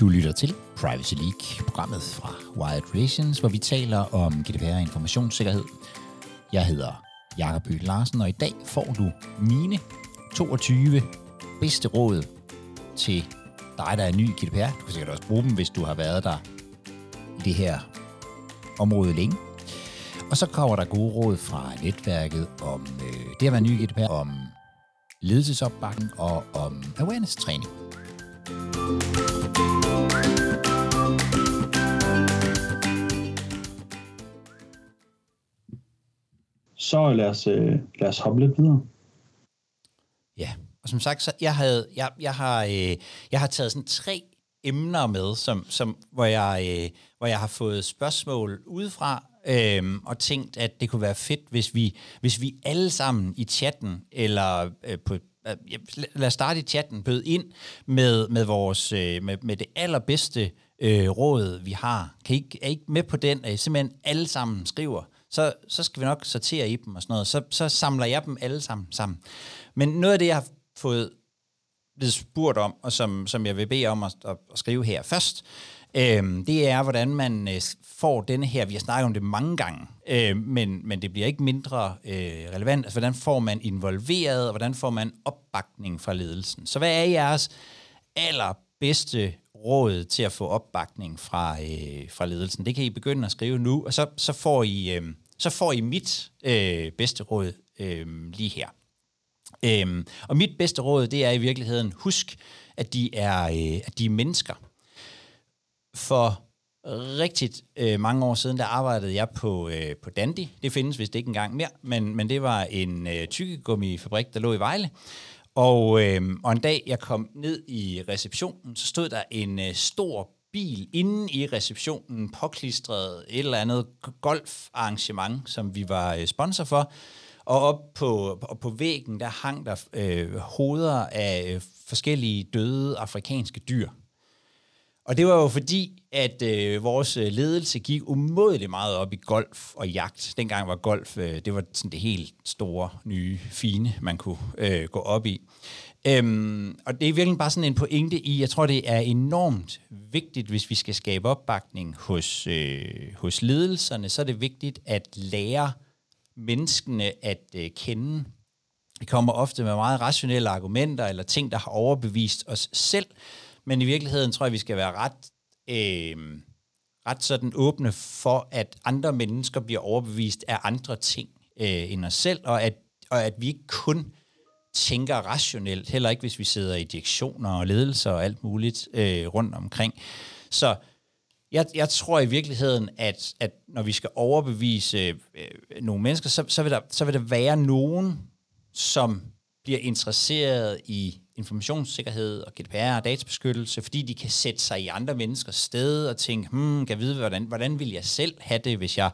Du lytter til Privacy League, programmet fra Wired Relations, hvor vi taler om GDPR og informationssikkerhed. Jeg hedder Jakob Øl Larsen, og i dag får du mine 22 bedste råd til dig, der er ny i GDPR. Du kan sikkert også bruge dem, hvis du har været der i det her område længe. Og så kommer der gode råd fra netværket om øh, det at være ny i GDPR, om ledelsesopbakken og om awareness-træning. Så lad os, øh, lad os hoppe lidt videre. Ja, og som sagt, så jeg, havde, jeg, jeg, har, øh, jeg har taget sådan tre emner med, som, som, hvor, jeg, øh, hvor jeg har fået spørgsmål udefra, øhm, og tænkt, at det kunne være fedt, hvis vi, hvis vi alle sammen i chatten, eller øh, på øh, lad os starte i chatten, bød ind med, med, vores, øh, med, med det allerbedste øh, råd, vi har. Kan I, er I ikke med på den, at I simpelthen alle sammen skriver? Så, så skal vi nok sortere i dem og sådan noget. Så, så samler jeg dem alle sammen sammen. Men noget af det, jeg har fået blevet spurgt om, og som, som jeg vil bede om at, at, at skrive her først, øh, det er, hvordan man øh, får denne her, vi har snakket om det mange gange, øh, men, men det bliver ikke mindre øh, relevant, altså hvordan får man involveret, og hvordan får man opbakning fra ledelsen. Så hvad er jeres allerbedste råd til at få opbakning fra, øh, fra ledelsen? Det kan I begynde at skrive nu, og så, så, får, I, øh, så får I mit øh, bedste råd øh, lige her. Øhm, og mit bedste råd, det er i virkeligheden, husk, at de er, øh, at de er mennesker. For rigtigt øh, mange år siden, der arbejdede jeg på, øh, på Dandy. Det findes vist ikke engang mere, men, men det var en øh, tykkegummifabrik, der lå i Vejle. Og, øh, og en dag, jeg kom ned i receptionen, så stod der en øh, stor bil inde i receptionen, påklistret et eller andet golfarrangement, som vi var øh, sponsor for. Og op på, og på væggen, der hang der øh, hoveder af øh, forskellige døde afrikanske dyr. Og det var jo fordi, at øh, vores øh, ledelse gik umådeligt meget op i golf og jagt. Dengang var golf, øh, det var sådan det helt store, nye, fine, man kunne øh, gå op i. Øhm, og det er virkelig bare sådan en pointe i, jeg tror, det er enormt vigtigt, hvis vi skal skabe opbakning hos, øh, hos ledelserne, så er det vigtigt at lære menneskene at øh, kende. Vi kommer ofte med meget rationelle argumenter, eller ting, der har overbevist os selv, men i virkeligheden tror jeg, vi skal være ret, øh, ret sådan åbne for, at andre mennesker bliver overbevist af andre ting øh, end os selv, og at, og at vi ikke kun tænker rationelt, heller ikke hvis vi sidder i direktioner og ledelser og alt muligt øh, rundt omkring. Så jeg, jeg tror i virkeligheden, at, at når vi skal overbevise øh, nogle mennesker, så, så, vil der, så vil der være nogen, som bliver interesseret i informationssikkerhed og GDPR og databeskyttelse, fordi de kan sætte sig i andre menneskers sted og tænke, hmm, kan jeg vide, hvordan, hvordan vil jeg selv have det, hvis jeg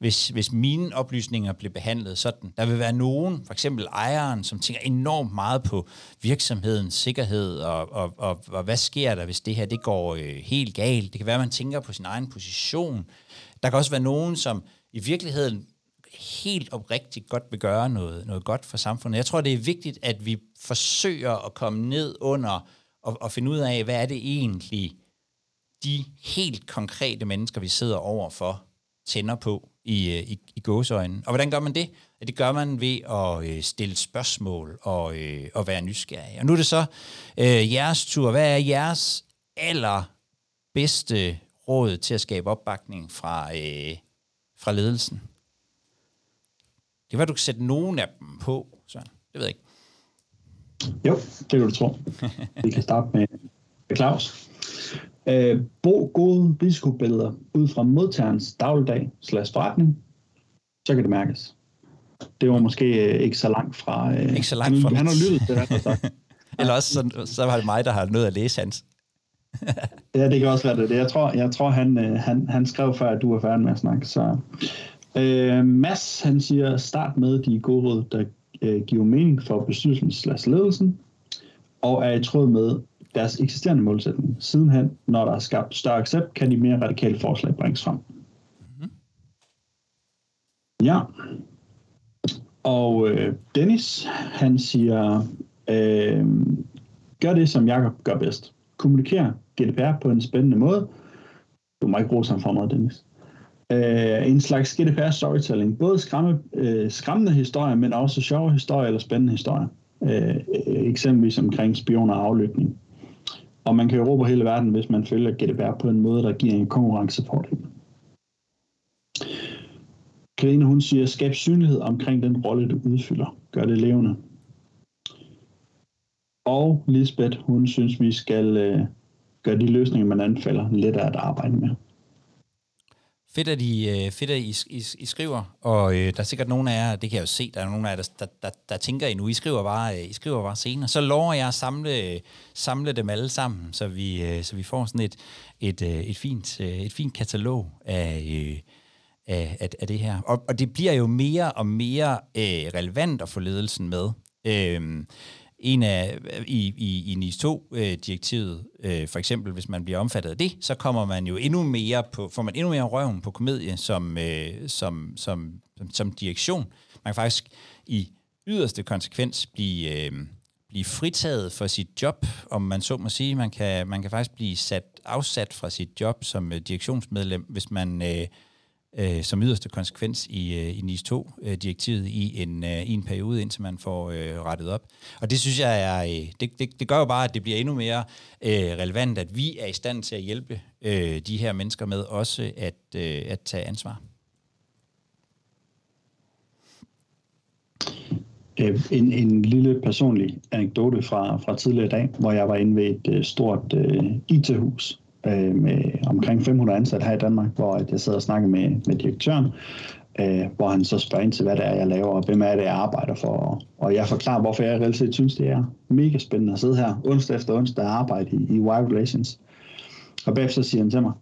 hvis, hvis mine oplysninger bliver behandlet sådan. Der vil være nogen, for eksempel ejeren, som tænker enormt meget på virksomhedens sikkerhed, og, og, og, og hvad sker der, hvis det her det går øh, helt galt. Det kan være, at man tænker på sin egen position. Der kan også være nogen, som i virkeligheden helt oprigtigt godt vil gøre noget, noget godt for samfundet. Jeg tror, det er vigtigt, at vi forsøger at komme ned under og, og finde ud af, hvad er det egentlig, de helt konkrete mennesker, vi sidder overfor, tænder på i, øh, i, i gåsøjne. Og hvordan gør man det? Det gør man ved at øh, stille spørgsmål og, øh, og være nysgerrig. Og nu er det så øh, jeres tur. Hvad er jeres allerbedste råd til at skabe opbakning fra, øh, fra ledelsen? Det var, du kan sætte nogen af dem på, Søren. Det ved jeg ikke. Jo, det kan du tro. Vi kan starte med Claus. Øh, brug gode risikobilleder ud fra modtagerens dagligdag slash forretning, så kan det mærkes. Det var måske øh, ikke så langt fra... Øh, ikke så langt fra Han, han har lyttet til det, Eller også så, så var det mig, der har nødt at læse hans. ja, det kan også være det. Jeg tror, jeg tror han, øh, han, han skrev før, at du var færdig med at snakke. Så. Øh, Mads, han siger, start med de gode råd, der øh, giver mening for bestyrelsen slash ledelsen, og er i tråd med deres eksisterende målsætning. Sidenhen, når der er skabt større accept, kan de mere radikale forslag bringes frem. Mm-hmm. Ja. Og øh, Dennis, han siger, øh, gør det, som Jakob gør bedst. Kommuniker GDPR på en spændende måde. Du må ikke rose ham for mig, Dennis. Øh, en slags GDPR storytelling. Både skræmme, øh, skræmmende historier, men også sjove historier eller spændende historier. Øh, eksempelvis omkring spioner og aflytning. Og man kan jo råbe hele verden, hvis man følger GDPR på en måde, der giver en konkurrencefordel. Karine, hun siger, skab synlighed omkring den rolle, du udfylder. Gør det levende. Og Lisbeth, hun synes, vi skal øh, gøre de løsninger, man anfalder, lettere at arbejde med. Fedt, at I, øh, fedt, at I, I, I skriver, og øh, der er sikkert nogen af jer, det kan jeg jo se, der er nogen af jer, der, der, der, der tænker I nu, I skriver, bare, øh, I skriver bare senere. Så lover jeg at samle, øh, samle dem alle sammen, så vi, øh, så vi får sådan et, et, øh, et, fint, øh, et fint katalog af, øh, af, af, af det her. Og, og det bliver jo mere og mere øh, relevant at få ledelsen med. Øh, en af, i, i, i NIS 2-direktivet, øh, øh, for eksempel, hvis man bliver omfattet af det, så kommer man jo endnu mere på, får man endnu mere røven på komedie som, øh, som, som, som, som direktion. Man kan faktisk i yderste konsekvens blive, øh, blive fritaget for sit job, om man så må sige. Man kan, man kan faktisk blive sat, afsat fra sit job som øh, direktionsmedlem, hvis man... Øh, øh, som yderste konsekvens i, øh, i NIS 2-direktivet øh, i en, øh, i en periode, indtil man får øh, rettet op. Og det synes jeg er, øh, det, det, det gør jo bare, at det bliver endnu mere øh, relevant, at vi er i stand til at hjælpe øh, de her mennesker med også at, øh, at tage ansvar. Øh, en, en lille personlig anekdote fra, fra tidligere dag, hvor jeg var inde ved et øh, stort uh, IT-hus, øh, med omkring 500 ansatte her i Danmark, hvor jeg sidder og snakker med, med direktøren, øh, hvor han så spørger ind til, hvad det er, jeg laver, og hvem er det, jeg arbejder for. Og jeg forklarer, hvorfor jeg reelt set synes, det er mega spændende at sidde her onsdag efter onsdag og arbejde i, i Wild Relations. Og bagefter siger han til mig,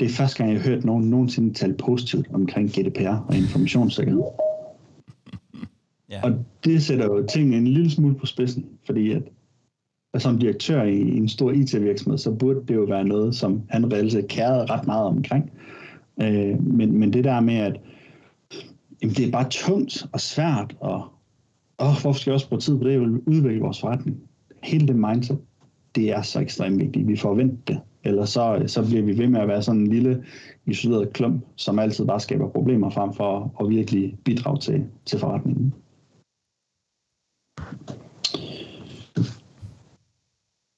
det er første gang, jeg har hørt nogen nogensinde tale positivt omkring GDPR og informationssikkerhed. Ja. Og det sætter jo tingene en lille smule på spidsen, fordi at som direktør i, en stor IT-virksomhed, så burde det jo være noget, som han reelt set kærede ret meget omkring. Øh, men, men det der med, at jamen, det er bare tungt og svært, og åh, hvorfor skal jeg også bruge tid på det, jeg vil udvikle vores forretning. Hele det mindset, det er så ekstremt vigtigt. Vi forventer det. Eller så, så bliver vi ved med at være sådan en lille isoleret klump, som altid bare skaber problemer frem for at virkelig bidrage til, til forretningen.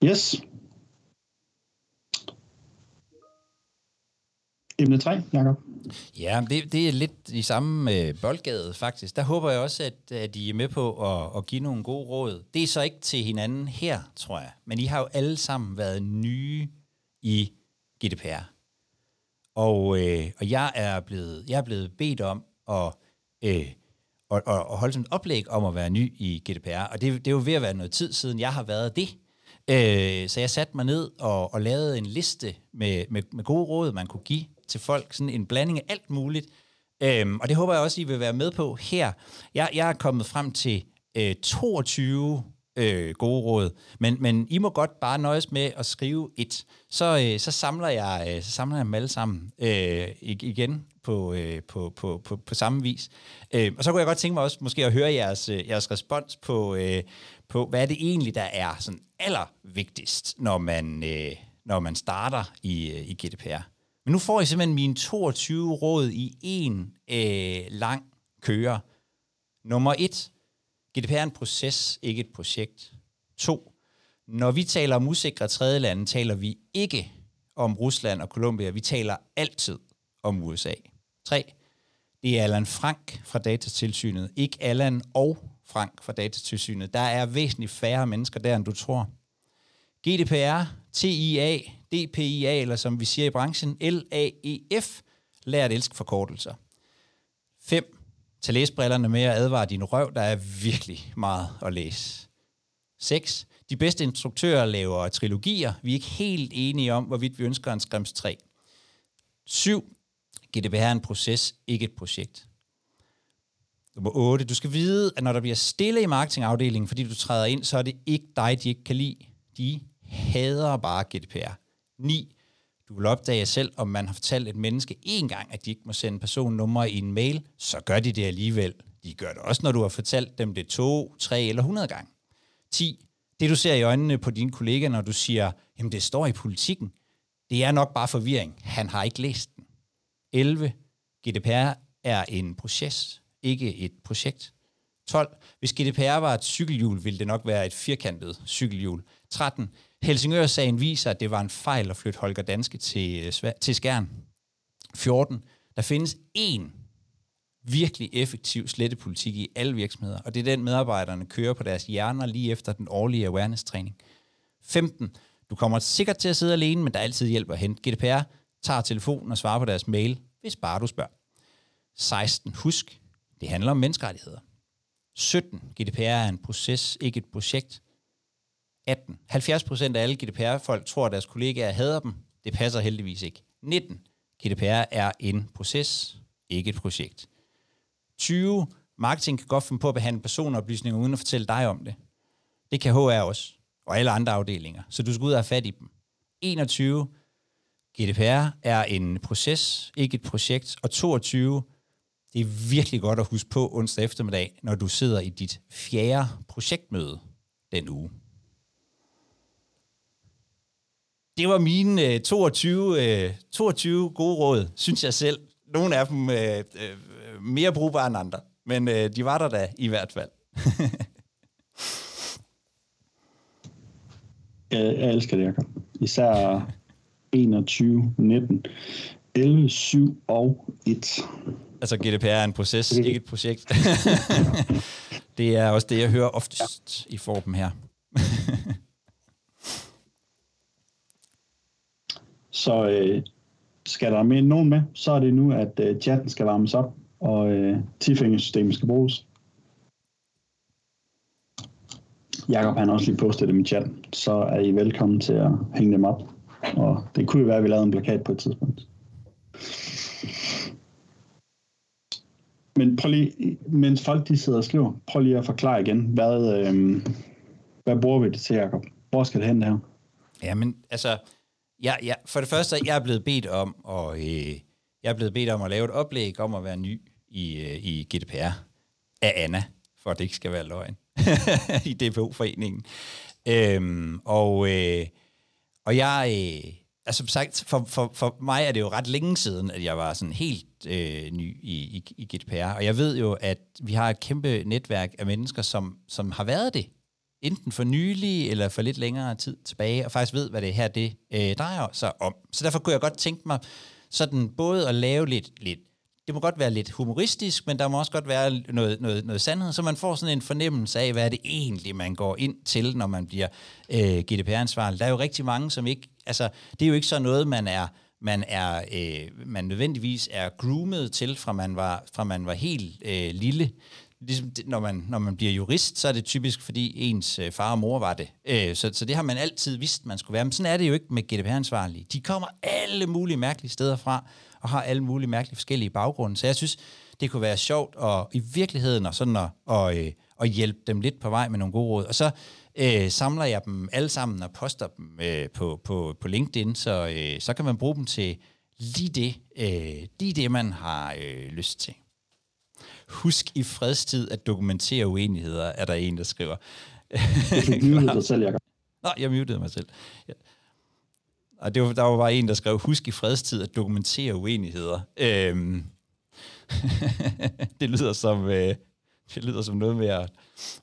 Yes. Emne 3, Jacob. Ja, det, det er lidt i samme øh, boldgade faktisk. Der håber jeg også, at, at I er med på at, at give nogle gode råd. Det er så ikke til hinanden her, tror jeg. Men I har jo alle sammen været nye i GDPR. Og, øh, og jeg, er blevet, jeg er blevet bedt om at, øh, at, at, at holde sådan et oplæg om at være ny i GDPR. Og det, det er jo ved at være noget tid siden, jeg har været det. Øh, så jeg satte mig ned og, og lavede en liste med, med, med gode råd, man kunne give til folk. Sådan en blanding af alt muligt. Øhm, og det håber jeg også, I vil være med på her. Jeg, jeg er kommet frem til øh, 22 øh, gode råd, men, men I må godt bare nøjes med at skrive et. Så, øh, så, samler, jeg, øh, så samler jeg dem alle sammen øh, igen på, øh, på, på, på, på samme vis. Øh, og så kunne jeg godt tænke mig også måske at høre jeres, øh, jeres respons på, øh, på, hvad er det egentlig, der er sådan allervigtigst, når man, øh, når man starter i, øh, i GDPR. Men nu får I simpelthen mine 22 råd i en øh, lang køre. Nummer et, GDPR er en proces, ikke et projekt. To, når vi taler om usikre tredjelande, taler vi ikke om Rusland og Colombia. Vi taler altid om USA. 3. Det er Allan Frank fra Datatilsynet, ikke Allan og Frank fra Datatilsynet. Der er væsentligt færre mennesker der, end du tror. GDPR, TIA, DPIA, eller som vi siger i branchen, LAEF, lær at elske forkortelser. 5. Tag læsbrillerne med og advare din røv, der er virkelig meget at læse. 6. De bedste instruktører laver trilogier. Vi er ikke helt enige om, hvorvidt vi ønsker en skrims 3. 7. GDPR er en proces, ikke et projekt. Nummer 8. Du skal vide, at når der bliver stille i marketingafdelingen, fordi du træder ind, så er det ikke dig, de ikke kan lide. De hader bare GDPR. 9. Du vil opdage selv, om man har fortalt et menneske én gang, at de ikke må sende personnummer i en mail, så gør de det alligevel. De gør det også, når du har fortalt dem det to, tre eller hundrede gange. 10. det du ser i øjnene på dine kollegaer, når du siger, jamen det står i politikken, det er nok bare forvirring. Han har ikke læst den. 11. GDPR er en proces, ikke et projekt. 12. Hvis GDPR var et cykelhjul, ville det nok være et firkantet cykelhjul. 13. Helsingør-sagen viser, at det var en fejl at flytte Holger Danske til, øh, til Skjern. 14. Der findes én virkelig effektiv slettepolitik i alle virksomheder, og det er den, medarbejderne kører på deres hjerner lige efter den årlige awareness-træning. 15. Du kommer sikkert til at sidde alene, men der er altid hjælp at hente. GDPR tager telefonen og svarer på deres mail, hvis bare du spørger. 16. Husk, det handler om menneskerettigheder. 17. GDPR er en proces, ikke et projekt. 18. 70% af alle GDPR-folk tror, at deres kollegaer hader dem. Det passer heldigvis ikke. 19. GDPR er en proces, ikke et projekt. 20. Marketing kan godt finde på at behandle personoplysninger uden at fortælle dig om det. Det kan HR også, og alle andre afdelinger. Så du skal ud og have fat i dem. 21. GDPR er en proces, ikke et projekt. Og 22. Det er virkelig godt at huske på onsdag eftermiddag, når du sidder i dit fjerde projektmøde den uge. Det var mine 22, øh, 22 øh, gode råd, synes jeg selv. Nogle af dem øh, øh, mere brugbare end andre, men øh, de var der da i hvert fald. jeg, jeg elsker det, Jacob. Især 21, 19, 11, 7 og 1. Altså GDPR er en proces, ikke et projekt. det er også det, jeg hører oftest ja. i formen her. så øh, skal der med nogen med, så er det nu, at øh, chatten skal varmes op, og øh, tifingersystemet skal bruges. Jakob han også lige postet dem i chatten, så er I velkommen til at hænge dem op. Og det kunne jo være, at vi lavede en plakat på et tidspunkt. Men prøv lige, mens folk de sidder og skriver, prøv lige at forklare igen, hvad, øh, hvad bruger vi det til, Jacob? Hvor skal det hen, det her? Jamen, altså, jeg, jeg, for det første, jeg er blevet bedt om at, øh, jeg er blevet bedt om at lave et oplæg om at være ny i, øh, i GDPR af Anna, for at det ikke skal være løgn, i DPO-foreningen. Øhm, og, øh, og jeg, øh, altså som sagt, for, for, for mig er det jo ret længe siden, at jeg var sådan helt øh, ny i, i, i GDPR, og jeg ved jo, at vi har et kæmpe netværk af mennesker, som, som har været det, enten for nylig eller for lidt længere tid tilbage, og faktisk ved, hvad det her det øh, drejer sig om. Så derfor kunne jeg godt tænke mig sådan både at lave lidt, lidt det må godt være lidt humoristisk, men der må også godt være noget, noget, noget sandhed, så man får sådan en fornemmelse af, hvad er det egentlig, man går ind til, når man bliver øh, GDPR-ansvarlig. Der er jo rigtig mange, som ikke, altså, det er jo ikke så noget, man er, man er, øh, man nødvendigvis er groomet til, fra man var, fra man var helt øh, lille. Ligesom det, når, man, når man bliver jurist, så er det typisk, fordi ens øh, far og mor var det. Øh, så, så det har man altid vidst, man skulle være. Men sådan er det jo ikke med GDPR-ansvarlige. De kommer alle mulige mærkelige steder fra, og har alle mulige mærkelige forskellige baggrunde. Så jeg synes, det kunne være sjovt og i virkeligheden og sådan at, og, øh, at hjælpe dem lidt på vej med nogle gode råd. Og så øh, samler jeg dem alle sammen og poster dem øh, på, på, på LinkedIn, så, øh, så kan man bruge dem til lige det, øh, lige det man har øh, lyst til. Husk i fredstid at dokumentere uenigheder, er der en, der skriver. Du mutede dig selv, Jacob. Nå, jeg mutede mig selv. Ja. Og det var, der var bare en, der skrev, husk i fredstid at dokumentere uenigheder. Øhm, det, lyder som, øh, det lyder som noget med at,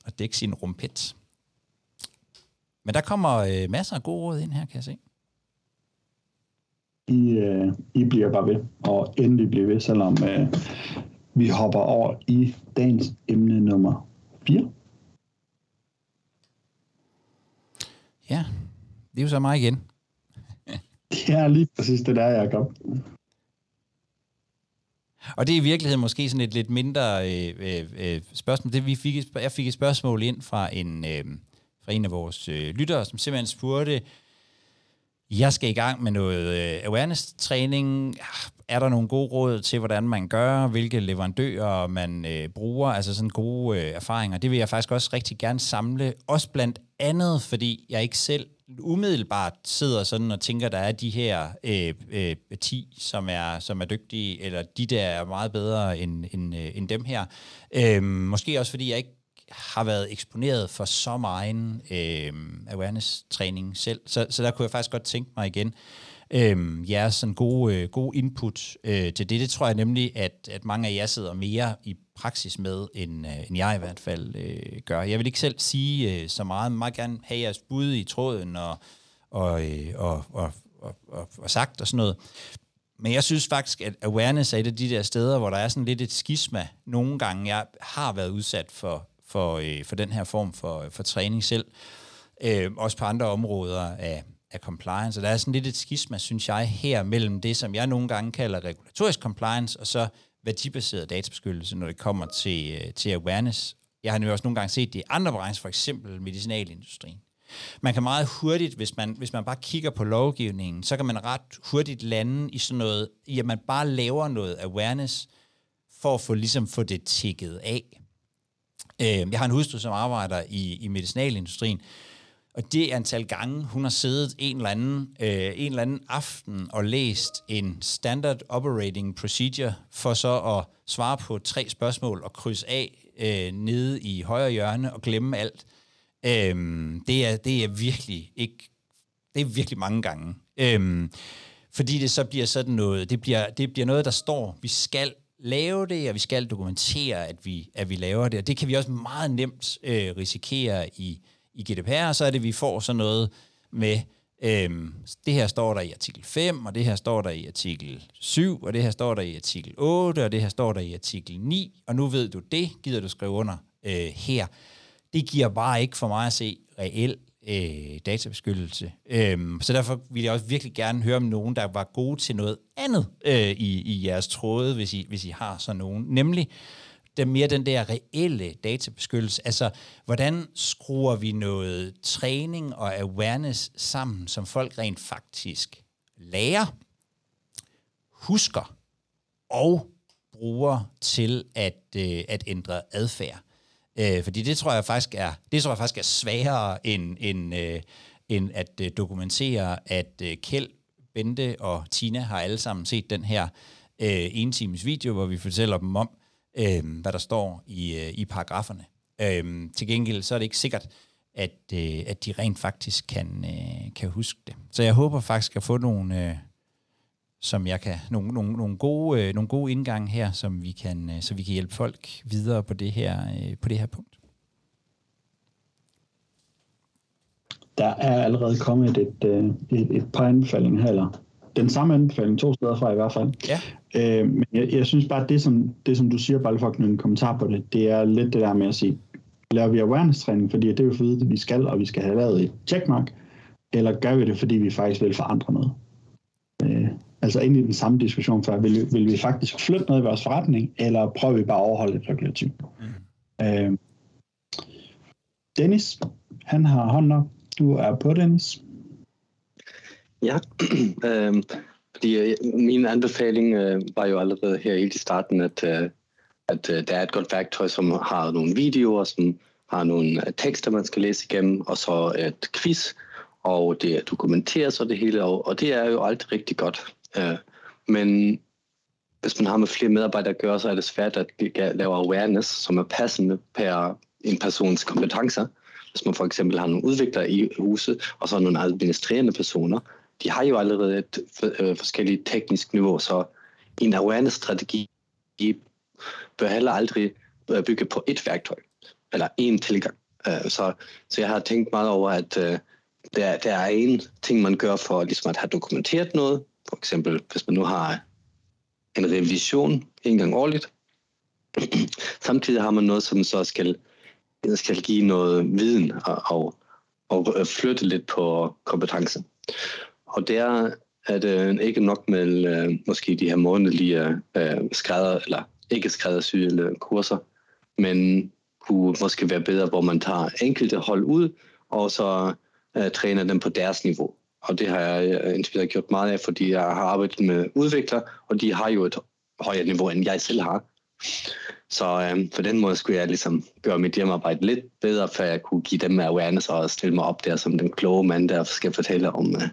at dække sin rumpet. Men der kommer øh, masser af gode råd ind her, kan jeg se. I, øh, I bliver bare ved, og endelig bliver ved, selvom øh, vi hopper over i dagens emne nummer 4. Ja, det er jo så meget igen. Ja, lige præcis det der, Jacob. Og det er i virkeligheden måske sådan et lidt mindre øh, øh, øh spørgsmål. Det, vi fik, jeg fik et spørgsmål ind fra en, øh, fra en af vores øh, lyttere, som simpelthen spurgte, jeg skal i gang med noget øh, awareness-træning. Er der nogle gode råd til, hvordan man gør, hvilke leverandører man øh, bruger, altså sådan gode øh, erfaringer? Det vil jeg faktisk også rigtig gerne samle, også blandt andet, fordi jeg ikke selv umiddelbart sidder sådan og tænker, der er de her øh, øh, 10, som er, som er dygtige, eller de der er meget bedre end, end, øh, end dem her. Øh, måske også fordi jeg ikke har været eksponeret for så meget øh, awareness-træning selv, så, så der kunne jeg faktisk godt tænke mig igen, øh, jeres sådan gode, øh, gode input øh, til det. Det tror jeg nemlig, at, at mange af jer sidder mere i praksis med, end, øh, end jeg i hvert fald øh, gør. Jeg vil ikke selv sige øh, så meget, men meget gerne have jeres bud i tråden og, og, øh, og, og, og, og, og sagt og sådan noget. Men jeg synes faktisk, at awareness er et af de der steder, hvor der er sådan lidt et skisma. Nogle gange, jeg har været udsat for, for, øh, for den her form for, øh, for træning selv. Øh, også på andre områder af, af compliance. Og der er sådan lidt et skisma, synes jeg, her mellem det, som jeg nogle gange kalder regulatorisk compliance, og så værdibaseret databeskyttelse, når det kommer til, øh, til awareness. Jeg har nu også nogle gange set det i andre brancher, for eksempel medicinalindustrien. Man kan meget hurtigt, hvis man, hvis man bare kigger på lovgivningen, så kan man ret hurtigt lande i sådan noget, i at man bare laver noget awareness, for at få, ligesom få det tikket af. Øh, jeg har en hustru, som arbejder i, i medicinalindustrien, og det antal gange, hun har siddet en eller anden, øh, en eller anden aften og læst en standard operating procedure, for så at svare på tre spørgsmål og krydse af øh, nede i højre hjørne og glemme alt. øh, det, er, det er virkelig ikke, det er virkelig mange gange. Øh, fordi det så bliver sådan noget, det bliver, det bliver noget, der står, vi skal lave det, og vi skal dokumentere, at vi, at vi laver det. Og det kan vi også meget nemt øh, risikere i, i GDPR, så er det, at vi får sådan noget med, øhm, det her står der i artikel 5, og det her står der i artikel 7, og det her står der i artikel 8, og det her står der i artikel 9, og nu ved du det, gider du skrive under øh, her. Det giver bare ikke for mig at se reel øh, databeskyttelse. Øhm, så derfor vil jeg også virkelig gerne høre om nogen, der var gode til noget andet øh, i, i jeres tråde, hvis I, hvis I har sådan nogen. Nemlig det mere den der reelle databeskyttelse. Altså, hvordan skruer vi noget træning og awareness sammen, som folk rent faktisk lærer, husker og bruger til at, øh, at ændre adfærd. Øh, fordi det tror jeg faktisk er, det tror jeg faktisk er sværere end, end, øh, end at øh, dokumentere, at øh, Kjeld, Bente og Tina har alle sammen set den her øh, en times video, hvor vi fortæller dem om, øh, hvad der står i, øh, i paragraferne. Øh, til gengæld så er det ikke sikkert, at, øh, at de rent faktisk kan, øh, kan huske det. Så jeg håber faktisk at få nogle, øh, som jeg kan nogle, nogle, nogle, gode, øh, nogle gode indgange her, som vi kan, øh, så vi kan hjælpe folk videre på det her, øh, på det her punkt. Der er allerede kommet et, et, et, et par anbefalinger her, eller den samme anbefaling to steder fra i hvert fald. Ja. Øh, men jeg, jeg synes bare, at det som, det, som du siger, bare for at en kommentar på det, det er lidt det der med at sige, laver vi awareness-træning, fordi det er jo for at vi skal, og vi skal have lavet et checkmark, eller gør vi det, fordi vi faktisk vil forandre noget? Øh, altså ind i den samme diskussion før, vil, vil vi faktisk flytte noget i vores forretning, eller prøver vi bare at overholde et regulativ? Mm. Øh, Dennis, han har hånden op. Du er på, Dennis. Ja, øh, fordi øh, min anbefaling øh, var jo allerede her helt i starten, at, øh, at øh, der er et godt værktøj, som har nogle videoer, som har nogle øh, tekster, man skal læse igennem, og så et quiz, og det er dokumenteret så det hele, og, og det er jo alt rigtig godt. Øh, men hvis man har med flere medarbejdere at gøre, så er det svært at lave awareness, som er passende per en persons kompetencer. Hvis man for eksempel har nogle udviklere i huset, og så nogle administrerende personer, de har jo allerede et øh, forskelligt teknisk niveau, så en awareness-strategi bør heller aldrig øh, bygge på et værktøj, eller en tilgang. Øh, så, så jeg har tænkt meget over, at øh, der, der er en ting, man gør for ligesom at have dokumenteret noget, for eksempel, hvis man nu har en revision en gang årligt, samtidig har man noget, som så skal, skal give noget viden og, og, og flytte lidt på kompetence. Og der er det øh, ikke nok med øh, måske de her månedlige øh, skrædder, eller ikke skræddersyede kurser, men kunne måske være bedre, hvor man tager enkelte hold ud, og så øh, træner dem på deres niveau. Og det har jeg øh, indtil videre gjort meget af, fordi jeg har arbejdet med udviklere, og de har jo et højere niveau, end jeg selv har. Så øh, på den måde skulle jeg ligesom gøre mit hjemmearbejde lidt bedre, for jeg kunne give dem awareness og stille mig op der som den kloge mand, der skal fortælle om, øh,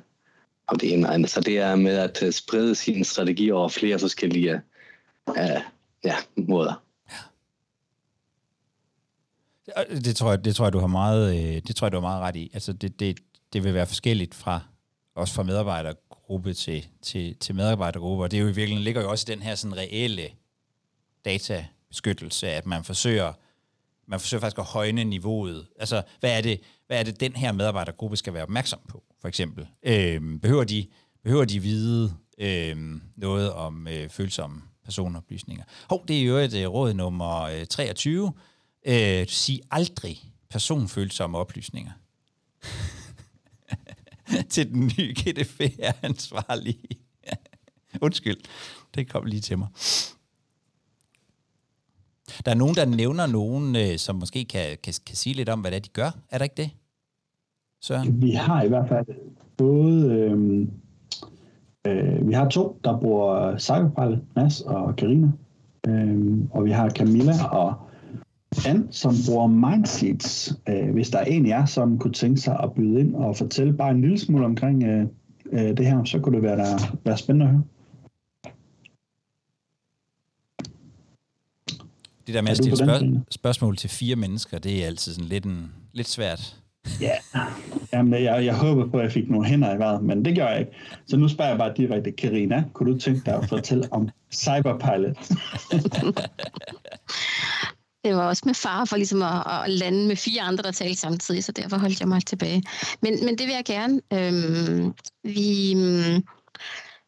om det ene og andet. Så det er med at øh, sprede sin strategi over flere forskellige øh, ja, måder. Det tror jeg, det tror jeg du har meget, øh, det tror jeg, du har meget ret i. Altså, det, det, det vil være forskelligt fra også fra medarbejdergruppe til, til, til medarbejdergruppe, og det er jo i virkeligheden ligger jo også i den her sådan reelle databeskyttelse, at man forsøger, man forsøger faktisk at højne niveauet. Altså, hvad er det, hvad er det den her medarbejdergruppe skal være opmærksom på, for eksempel? Øhm, behøver, de, behøver de vide øhm, noget om øh, følsomme personoplysninger? Hov, det er jo et øh, råd nummer øh, 23. Øh, sig aldrig personfølsomme oplysninger til den nye GDPR-ansvarlige. Undskyld, det kom lige til mig. Der er nogen, der nævner nogen, øh, som måske kan, kan, kan sige lidt om, hvad det er, de gør. Er der ikke det? Søren? Vi har i hvert fald både... Øh, øh, vi har to, der bruger Cyberpilot, Mads og Karina. Øh, og vi har Camilla og Anne, som bruger Mindseeds. Øh, hvis der er en af jer, som kunne tænke sig at byde ind og fortælle bare en lille smule omkring øh, øh, det her, så kunne det være, der, være spændende at høre. Det der med at stille spørg- spørgsmål til fire mennesker, det er altid sådan lidt, en, lidt svært. Ja, Jamen, jeg, jeg håber på, at jeg fik nogle hænder i vejret, men det gør jeg ikke. Så nu spørger jeg bare direkte, Karina, kunne du tænke dig at fortælle om Cyberpilot? var også med far for ligesom at, at lande med fire andre, der talte samtidig, så derfor holdt jeg mig tilbage. Men, men det vil jeg gerne. Øhm, vi, mm,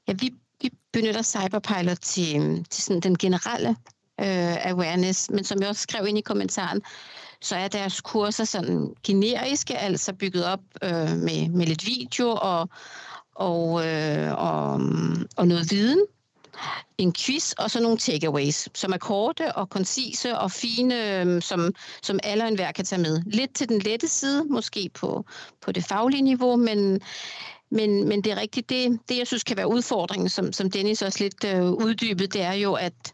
ja, vi, vi benytter Cyberpilot til, til sådan den generelle øh, awareness, men som jeg også skrev ind i kommentaren, så er deres kurser sådan generiske, altså bygget op øh, med, med lidt video og, og, øh, og, og noget viden, en quiz og så nogle takeaways, som er korte og koncise og fine, øhm, som, som alle og enhver kan tage med. Lidt til den lette side, måske på, på det faglige niveau, men, men, men det er rigtigt. Det, det, jeg synes kan være udfordringen, som, som Dennis også lidt øh, uddybet, det er jo, at,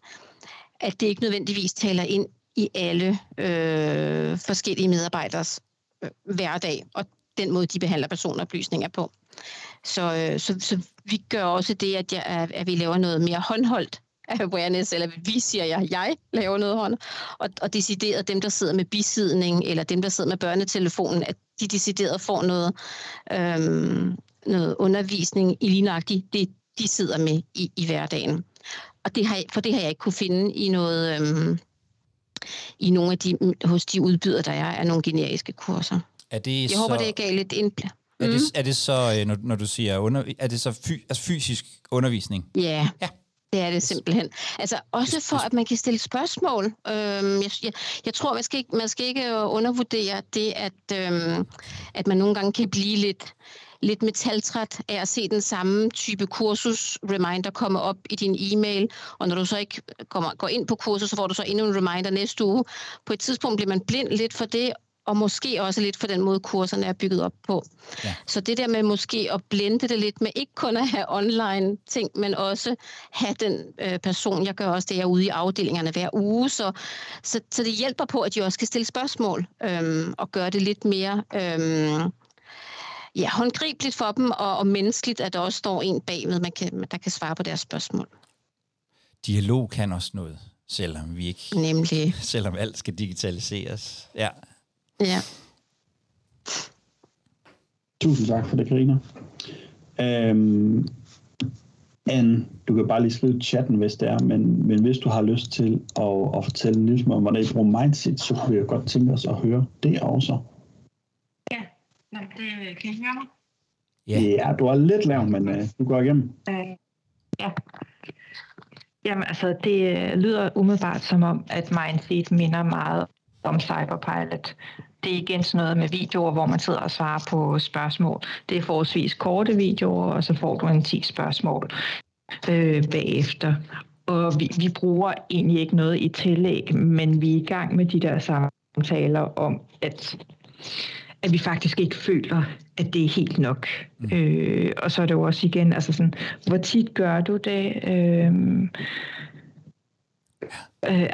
at det ikke nødvendigvis taler ind i alle øh, forskellige medarbejderes øh, hverdag, og den måde, de behandler personoplysninger på. Så, øh, så, så vi gør også det, at, jeg, at vi laver noget mere håndholdt awareness, eller vi siger jeg, jeg laver noget hånd, og, og decideret dem, der sidder med bisidning, eller dem, der sidder med børnetelefonen, at de decideret får noget, øhm, noget undervisning i lignagtigt det, de sidder med i, i hverdagen. Og det har, for det har jeg ikke kunne finde i noget, øhm, i nogle af de, hos de udbydere, der er, er nogle generiske kurser. Er det jeg så... håber, det er gav lidt indblik. Mm. Er, det, er det så, øh, når, når du siger, under, er det så fy, altså fysisk undervisning? Ja. ja. Det er det simpelthen. Altså også for, at man kan stille spørgsmål. Øhm, jeg, jeg, jeg tror, man skal, ikke, man skal ikke undervurdere det, at, øhm, at man nogle gange kan blive lidt, lidt metaltræt af at se den samme type kursus-reminder komme op i din e-mail, og når du så ikke kommer, går ind på kursus, så får du så endnu en reminder næste uge. På et tidspunkt bliver man blind lidt for det, og måske også lidt for den måde, kurserne er bygget op på. Ja. Så det der med måske at blende det lidt med ikke kun at have online ting, men også have den øh, person, jeg gør også det, jeg er ude i afdelingerne hver uge, så, så, så det hjælper på, at de også kan stille spørgsmål øhm, og gøre det lidt mere øhm, ja, håndgribeligt for dem, og, og menneskeligt, at der også står en bagved, man kan, der kan svare på deres spørgsmål. Dialog kan også noget, selvom vi ikke... Nemlig. Selvom alt skal digitaliseres. Ja, Ja. Tusind tak for det, Karina. Øhm, Anne, du kan bare lige skrive i chatten, hvis det er, men, men hvis du har lyst til at, at fortælle en lille smule om, hvordan I bruger mindset, så kunne jeg godt tænke os at høre det også. Ja, det kan I høre mig? Ja, ja du er lidt lav, men uh, du går igennem. Uh, ja. Jamen altså, det øh, lyder umiddelbart som om, at mindset minder meget om Cyberpilot. Det er igen sådan noget med videoer, hvor man sidder og svarer på spørgsmål. Det er forholdsvis korte videoer, og så får du en 10 spørgsmål øh, bagefter. Og vi, vi bruger egentlig ikke noget i tillæg, men vi er i gang med de der samtaler om, at, at vi faktisk ikke føler, at det er helt nok. Mm. Øh, og så er det jo også igen, altså sådan, hvor tit gør du det? Øh, øh,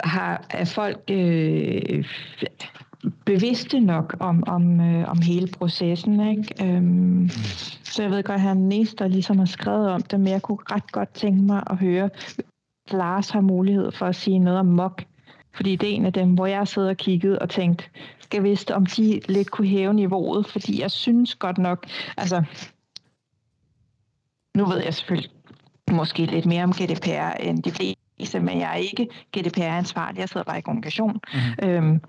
har, er folk øh, bevidste nok om, om, øh, om hele processen. Ikke? Øhm, så jeg ved godt, at han næste der ligesom har skrevet om det, men jeg kunne ret godt tænke mig at høre, Lars har mulighed for at sige noget om mok. Fordi det er en af dem, hvor jeg sidder og kigget og tænkte, skal vidste, om de lidt kunne hæve niveauet, fordi jeg synes godt nok, altså, nu ved jeg selvfølgelig måske lidt mere om GDPR end de fleste, men jeg er ikke GDPR-ansvarlig, jeg sidder bare i kommunikation. Mm-hmm. Øhm,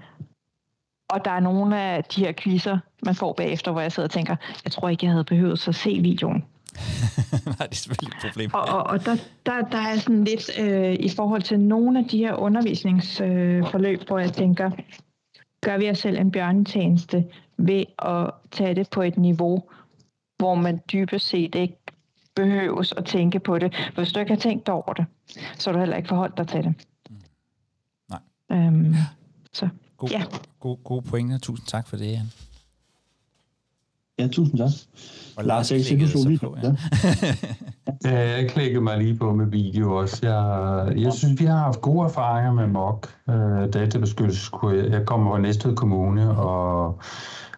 og der er nogle af de her quizzer, man får bagefter, hvor jeg sidder og tænker, jeg tror ikke, jeg havde behøvet at se videoen. Nej, det er selvfølgelig et problem. Og, og, og der, der, der er sådan lidt øh, i forhold til nogle af de her undervisningsforløb, øh, hvor jeg tænker, gør vi os selv en bjørnetjeneste ved at tage det på et niveau, hvor man dybest set ikke behøves at tænke på det. Hvis du ikke har tænkt over det, så er du heller ikke forholdt dig til det. Mm. Nej. Øhm, så, god, ja. god, god pointe. Tusind tak for det, Jan. Ja, tusind tak. Og Lars, jeg ikke så. På, ja. ja, jeg klikkede mig lige på med video også. Jeg, jeg synes, vi har haft gode erfaringer med MOC, øh, databeskyttelseskurs. Jeg kommer fra Næstved Kommune, og,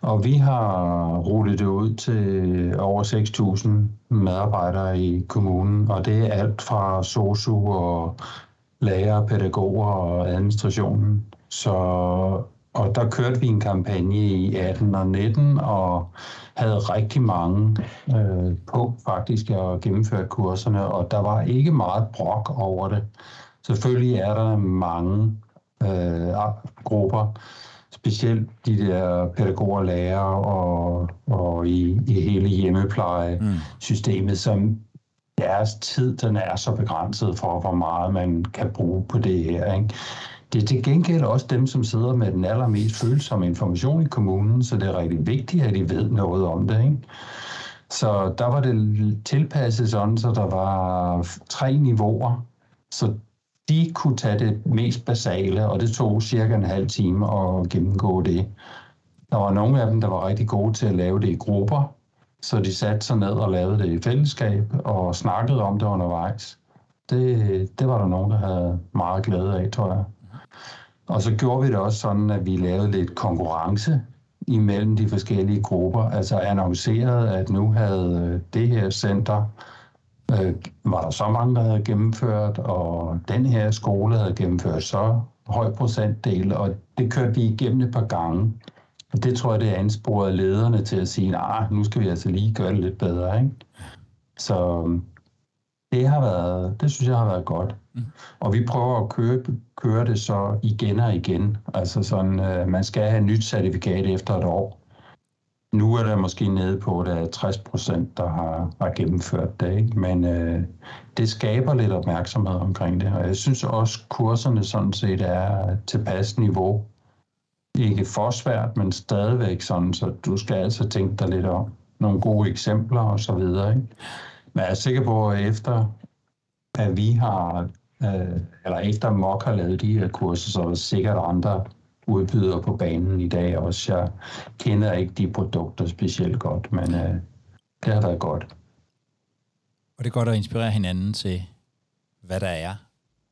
og vi har rullet det ud til over 6.000 medarbejdere i kommunen, og det er alt fra SOSU og lærere, pædagoger og administrationen. Så og der kørte vi en kampagne i 18 og 19 og havde rigtig mange øh, på faktisk at gennemføre kurserne, og der var ikke meget brok over det. Selvfølgelig er der mange øh, grupper, specielt de der pædagoger, lærere og, og i, i hele hjemmeplejesystemet, mm. som deres tid den er så begrænset for, hvor meget man kan bruge på det her. Ikke? Det er til gengæld også dem, som sidder med den allermest følsomme information i kommunen, så det er rigtig vigtigt, at de ved noget om det. Ikke? Så der var det tilpasset sådan, så der var tre niveauer, så de kunne tage det mest basale, og det tog cirka en halv time at gennemgå det. Der var nogle af dem, der var rigtig gode til at lave det i grupper, så de satte sig ned og lavede det i fællesskab og snakkede om det undervejs. Det, det var der nogen, der havde meget glæde af, tror jeg. Og så gjorde vi det også sådan, at vi lavede lidt konkurrence imellem de forskellige grupper, altså annoncerede, at nu havde øh, det her center, øh, var der så mange, der havde gennemført, og den her skole havde gennemført så høj procentdel, og det kørte vi igennem et par gange. Og det tror jeg, det ansporede lederne til at sige, nej, nu skal vi altså lige gøre det lidt bedre. Ikke? Så det har været, det synes jeg har været godt. Mm. Og vi prøver at køre, køre det så igen og igen. Altså sådan, øh, man skal have et nyt certifikat efter et år. Nu er der måske nede på, at der er 60 procent, der har, har gennemført det. Ikke? Men øh, det skaber lidt opmærksomhed omkring det. Og jeg synes også, kurserne sådan set er tilpas niveau. Ikke for svært, men stadigvæk sådan, så du skal altså tænke dig lidt om. Nogle gode eksempler og så videre. Ikke? Men jeg er sikker på, at efter at vi har, øh, eller efter MOK har lavet de her kurser, så er der sikkert andre udbyder på banen i dag også. Jeg kender ikke de produkter specielt godt, men øh, det har været godt. Og det er godt at inspirere hinanden til, hvad der er.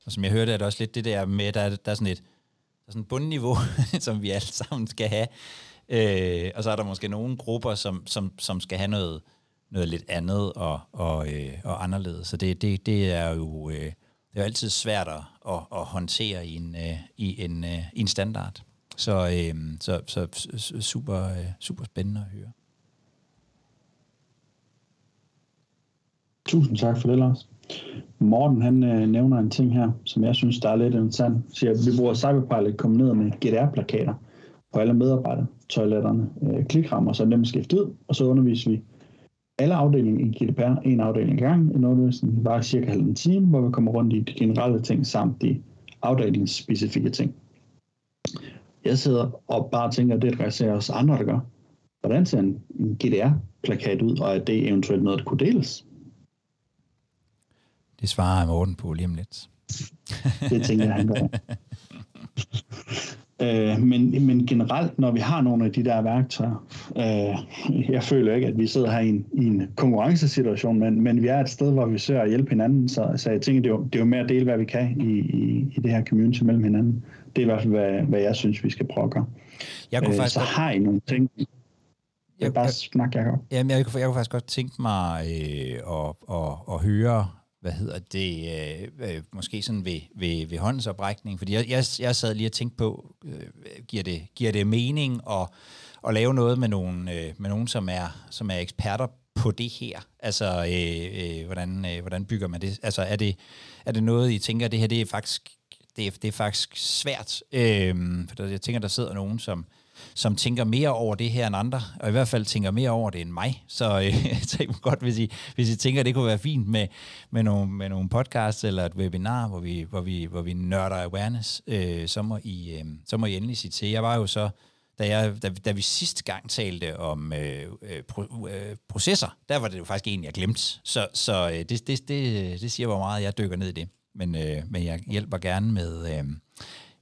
Og som jeg hørte, er det også lidt det der med, at der, der er sådan et der er sådan et bundniveau, som vi alle sammen skal have. Øh, og så er der måske nogle grupper, som, som, som skal have noget, noget lidt andet og, og, øh, og anderledes. Så det, det, det er jo øh, det er altid svært at, at, at håndtere i en, øh, i, en, øh, i en standard. Så, øh, så, så super, øh, super spændende at høre. Tusind tak for det, Lars. Morten han øh, nævner en ting her, som jeg synes, der er lidt interessant. Siger, at vi bruger Cyberpilot kombineret med GDR-plakater på alle medarbejdere, toiletterne, øh, klikrammer, så dem skiftet ud, og så underviser vi alle afdelinger i GDPR, en afdeling i gang. En undervisning var cirka halv en time, hvor vi kommer rundt i de generelle ting samt de afdelingsspecifikke ting. Jeg sidder og bare tænker, at det er også andre, der gør. Hvordan ser en, GDR-plakat ud, og er det eventuelt noget, der kunne deles? Det svarer Morten på lige om lidt. det tænker jeg, han gør. Øh, men, men generelt, når vi har nogle af de der værktøjer, øh, jeg føler ikke, at vi sidder her i en, i en konkurrencesituation, men, men vi er et sted, hvor vi søger at hjælpe hinanden, så, så jeg tænker, det er, jo, det er jo mere at dele, hvad vi kan i, i, i det her community mellem hinanden. Det er i hvert fald, hvad, hvad jeg synes, vi skal prøve at gøre. Jeg kunne øh, faktisk så har I nogle ting, jeg, bare snak, Jacob. Jamen, jeg, jeg, jeg kunne faktisk godt tænke mig øh, at, at, at høre hvad hedder det, øh, øh, måske sådan ved, ved, ved håndsoprækning, fordi jeg, jeg, jeg sad lige og tænkte på, øh, giver, det, giver det mening at, at lave noget med nogen, øh, med nogen som, er, som er eksperter på det her? Altså, øh, øh, hvordan, øh, hvordan bygger man det? Altså, er det, er det noget, I tænker, det her det er faktisk, det er, det er faktisk svært? Øh, for jeg tænker, der sidder nogen, som, som tænker mere over det her end andre, og i hvert fald tænker mere over det end mig. Så øh, godt, hvis I, hvis I tænker, at det kunne være fint med, med, nogle, med nogle podcasts eller et webinar, hvor vi, hvor vi, hvor vi nørder awareness, øh, så, må I, øh, så må I endelig sige til. Jeg var jo så da, jeg, da, da vi sidste gang talte om øh, øh, pro, øh, processer, der var det jo faktisk en, jeg glemte. Så, så øh, det, det, det, det siger, hvor meget jeg dykker ned i det. Men, øh, men jeg hjælper gerne med... Øh,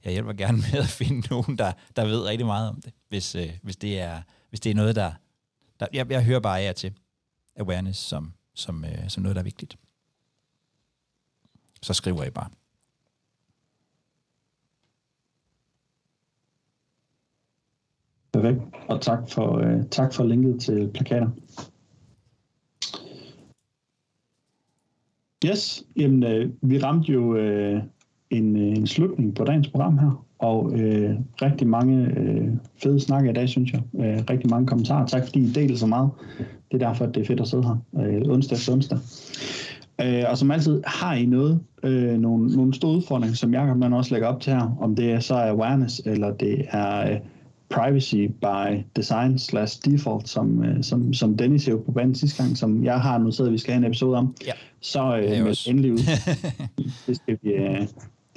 jeg hjælper gerne med at finde nogen, der, der ved rigtig meget om det, hvis, øh, hvis, det, er, hvis det er noget, der... der jeg, jeg hører bare af til awareness som, som, øh, som noget, der er vigtigt. Så skriver I bare. Perfekt. Og tak for, øh, tak for linket til plakater. Yes, jamen, øh, vi ramte jo øh, en, øh, en slutning på dagens program her, og øh, rigtig mange øh, fede snakke i dag, synes jeg. Øh, rigtig mange kommentarer. Tak fordi I deler så meget. Det er derfor, at det er fedt at sidde her øh, onsdag efter onsdag. Øh, og som altid har I noget, øh, nogle, nogle store udfordringer, som Jacob man også lægger op til her, om det er så awareness, eller det er øh, privacy by design slash default, som, øh, som, som Dennis jo på banen sidste gang, som jeg har noteret, at vi skal have en episode om, ja. så øh, med endelig ud. det skal vi, øh,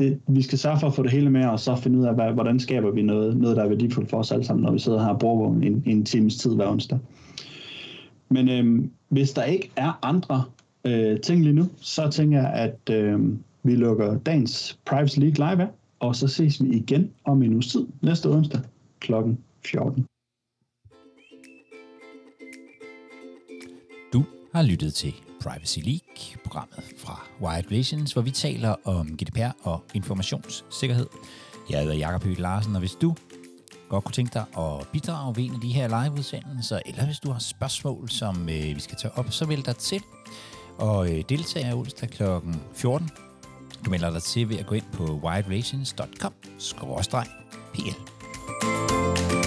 det, vi skal sørge for at få det hele med, og så finde ud af, hvad, hvordan skaber vi noget, noget, der er værdifuldt for os alle sammen, når vi sidder her og bruger en, en times tid hver onsdag. Men øh, hvis der ikke er andre øh, ting lige nu, så tænker jeg, at øh, vi lukker dagens Privacy League live af, og så ses vi igen om en uges tid næste onsdag kl. 14. Du har lyttet til Privacy League, programmet fra Wired Visions, hvor vi taler om GDPR og informationssikkerhed. Jeg hedder Jakob Høgh Larsen, og hvis du godt kunne tænke dig at bidrage ved en af de her liveudsendelser, eller hvis du har spørgsmål, som øh, vi skal tage op, så vælg dig til og øh, deltage onsdag kl. 14. Du melder dig til ved at gå ind på wiredrelations.com-pl. thank you